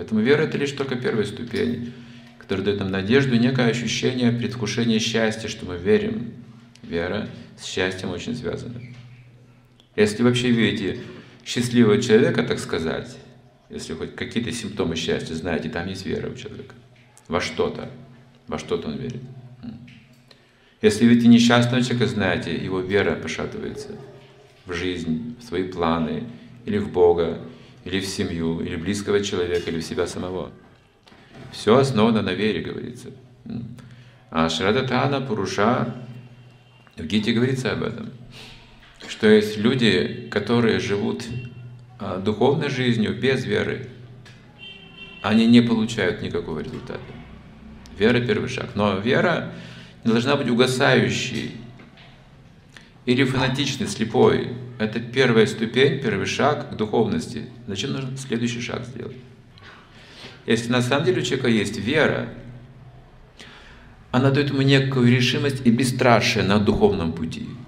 Поэтому вера это лишь только первая ступень, которая дает нам надежду и некое ощущение предвкушения счастья, что мы верим. Вера с счастьем очень связана. Если вообще видите счастливого человека, так сказать, если хоть какие-то симптомы счастья знаете, там есть вера у человека. Во что-то. Во что-то он верит. Если видите несчастного человека, знаете, его вера пошатывается в жизнь, в свои планы, или в Бога, или в семью, или близкого человека, или в себя самого. Все основано на вере, говорится. А Шрадатана Пуруша, в Гите говорится об этом, что есть люди, которые живут а, духовной жизнью без веры, они не получают никакого результата. Вера – первый шаг. Но вера не должна быть угасающей или фанатичной, слепой. Это первая ступень, первый шаг к духовности. Зачем нужно следующий шаг сделать? Если на самом деле у человека есть вера, она дает ему некую решимость и бесстрашие на духовном пути –